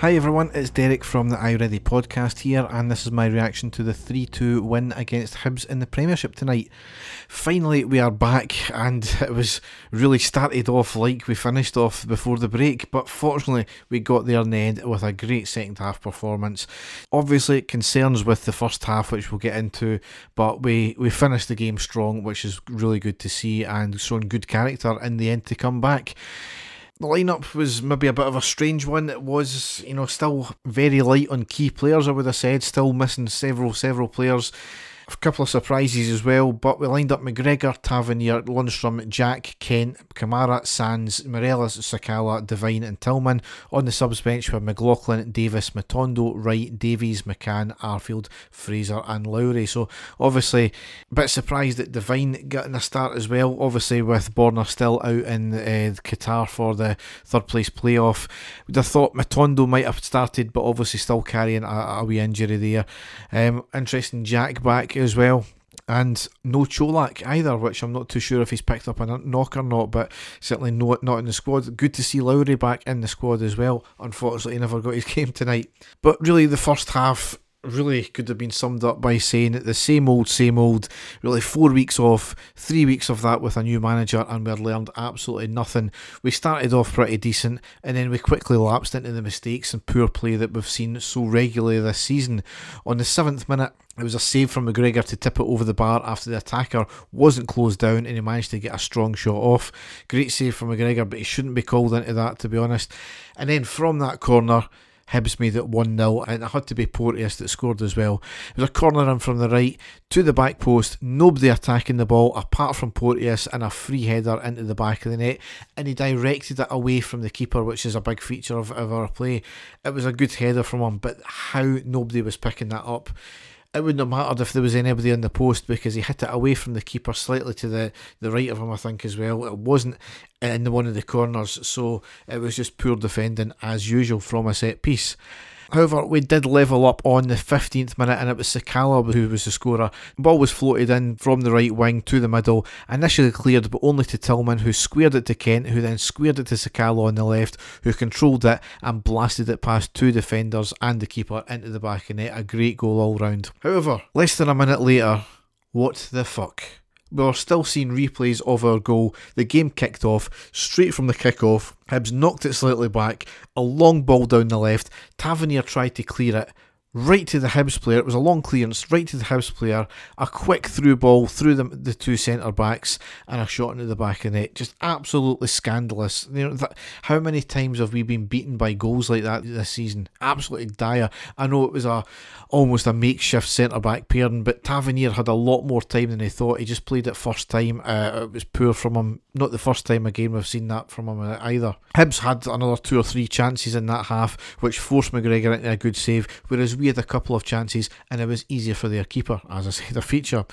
Hi everyone, it's Derek from the iReady podcast here, and this is my reaction to the 3 2 win against Hibs in the Premiership tonight. Finally, we are back, and it was really started off like we finished off before the break, but fortunately, we got there in the end with a great second half performance. Obviously, concerns with the first half, which we'll get into, but we, we finished the game strong, which is really good to see, and showing good character in the end to come back the lineup was maybe a bit of a strange one. It was, you know, still very light on key players, I would have said, still missing several, several players. A couple of surprises as well, but we lined up McGregor, Tavernier, Lundstram, Jack, Kent, Kamara, Sands, Morelos, Sakala, Devine, and Tillman. On the subs bench were McLaughlin, Davis, Matondo, Wright, Davies, McCann, Arfield, Fraser, and Lowry. So obviously, a bit surprised that Devine getting a start as well. Obviously, with Borna still out in uh, Qatar for the third place playoff, we'd have thought Matondo might have started, but obviously still carrying a, a wee injury there. Um, interesting, Jack back as well. And no Colak either, which I'm not too sure if he's picked up a knock or not, but certainly not, not in the squad. Good to see Lowry back in the squad as well. Unfortunately, he never got his game tonight. But really, the first half really could have been summed up by saying the same old, same old. Really, four weeks off, three weeks of that with a new manager, and we had learned absolutely nothing. We started off pretty decent, and then we quickly lapsed into the mistakes and poor play that we've seen so regularly this season. On the seventh minute, it was a save from McGregor to tip it over the bar after the attacker wasn't closed down and he managed to get a strong shot off. Great save from McGregor, but he shouldn't be called into that, to be honest. And then from that corner, Hibs made it 1 0, and it had to be Porteous that scored as well. It was a corner in from the right to the back post, nobody attacking the ball apart from Porteous, and a free header into the back of the net. And he directed it away from the keeper, which is a big feature of, of our play. It was a good header from him, but how nobody was picking that up it wouldn't have mattered if there was anybody in the post because he hit it away from the keeper slightly to the, the right of him, I think, as well. It wasn't in the one of the corners, so it was just poor defending as usual from a set piece. However, we did level up on the 15th minute, and it was Sakala who was the scorer. The ball was floated in from the right wing to the middle, initially cleared, but only to Tillman, who squared it to Kent, who then squared it to Sakala on the left, who controlled it and blasted it past two defenders and the keeper into the back of net. A great goal all round. However, less than a minute later, what the fuck? We are still seeing replays of our goal. The game kicked off straight from the kick-off. Hibs knocked it slightly back, a long ball down the left. Tavernier tried to clear it, right to the Hibs player. It was a long clearance, right to the Hibs player. A quick through ball through the, the two centre backs and a shot into the back of net. Just absolutely scandalous. You know, that, how many times have we been beaten by goals like that this season? Absolutely dire. I know it was a almost a makeshift centre back pairing, but Tavernier had a lot more time than he thought. He just played it first time. Uh, it was poor from him. Not the first time again we've seen that from him either. Hibs had another two or three chances in that half, which forced McGregor into a good save, whereas we had a couple of chances and it was easier for their keeper, as I said, a feature.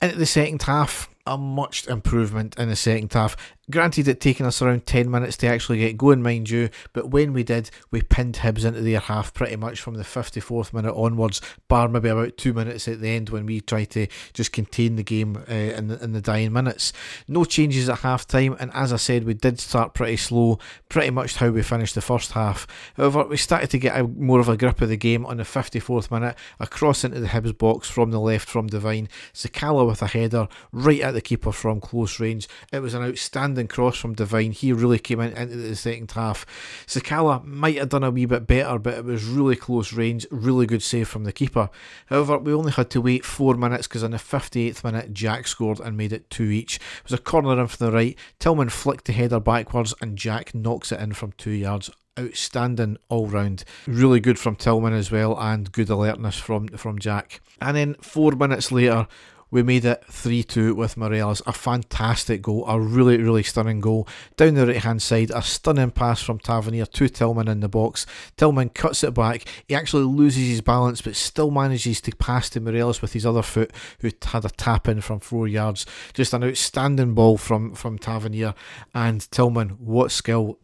Into the second half, a much improvement in the second half. Granted, it taken us around 10 minutes to actually get going, mind you, but when we did, we pinned Hibs into their half pretty much from the 54th minute onwards, bar maybe about two minutes at the end when we tried to just contain the game uh, in, the, in the dying minutes. No changes at half time, and as I said, we did start pretty slow, pretty much how we finished the first half. However, we started to get a, more of a grip of the game on the 54th minute, a cross into the Hibs box from the left from Devine, Sakala with a header right at the keeper from close range. It was an outstanding cross from Devine, He really came in into the second half. Sakala might have done a wee bit better, but it was really close range. Really good save from the keeper. However, we only had to wait four minutes because in the 58th minute, Jack scored and made it two each. It was a corner in from the right. Tillman flicked the header backwards, and Jack knocks it in from two yards outstanding all round. Really good from Tillman as well, and good alertness from from Jack. And then four minutes later, we made it 3 2 with Morelos. A fantastic goal, a really, really stunning goal. Down the right hand side, a stunning pass from Tavernier to Tillman in the box. Tillman cuts it back. He actually loses his balance but still manages to pass to Morelos with his other foot, who had a tap in from four yards. Just an outstanding ball from, from Tavernier. And Tillman, what skill!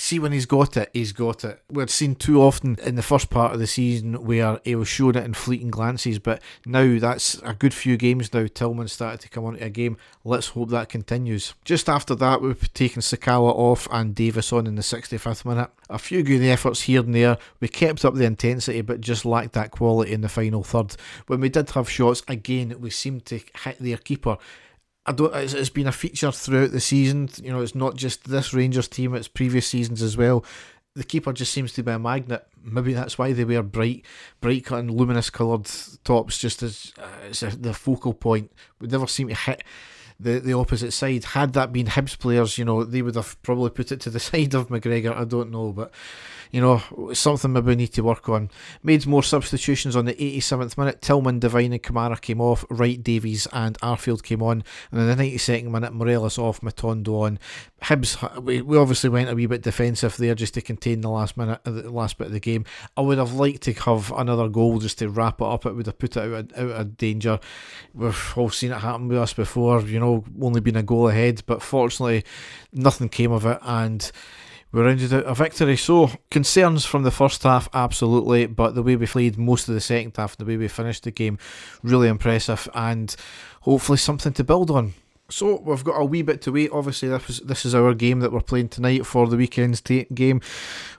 See when he's got it, he's got it. We've seen too often in the first part of the season where he was showing it in fleeting glances, but now that's a good few games now. Tillman started to come onto a game. Let's hope that continues. Just after that, we've taken Sakala off and Davis on in the 65th minute. A few good efforts here and there. We kept up the intensity, but just lacked that quality in the final third. When we did have shots, again, we seemed to hit their keeper. I don't. It's, it's been a feature throughout the season. You know, it's not just this Rangers team; it's previous seasons as well. The keeper just seems to be a magnet. Maybe that's why they wear bright, bright and luminous coloured tops, just as uh, a, the focal point. We never seem to hit the, the opposite side. Had that been Hibs players, you know, they would have probably put it to the side of McGregor. I don't know, but you know, something maybe we need to work on. Made more substitutions on the 87th minute. Tillman, Devine, and Kamara came off. Wright, Davies, and Arfield came on. And in the 92nd minute, Morelos off, Matondo on. Hibs, we, we obviously went a wee bit defensive there just to contain the last minute, uh, the last bit of the game. I would have liked to have another goal just to wrap it up. It would have put it out, out of danger. We've all seen it happen with us before, you know, only been a goal ahead, but fortunately, nothing came of it. And we rounded out a victory. So, concerns from the first half, absolutely, but the way we played most of the second half, the way we finished the game, really impressive, and hopefully something to build on. So we've got a wee bit to wait. Obviously, this is, this is our game that we're playing tonight for the weekend's t- game.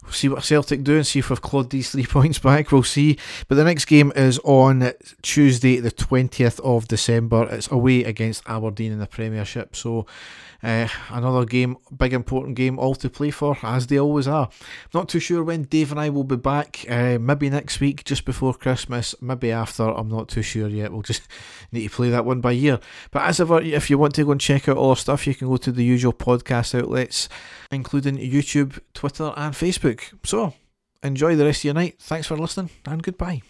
We'll see what Celtic do and see if we've clawed these three points back. We'll see. But the next game is on Tuesday, the twentieth of December. It's away against Aberdeen in the Premiership. So uh, another game, big important game, all to play for, as they always are. Not too sure when Dave and I will be back. Uh, maybe next week, just before Christmas, maybe after. I'm not too sure yet. We'll just need to play that one by ear. But as ever, if you want to go and check out all our stuff, you can go to the usual podcast outlets, including YouTube, Twitter, and Facebook. So enjoy the rest of your night. Thanks for listening, and goodbye.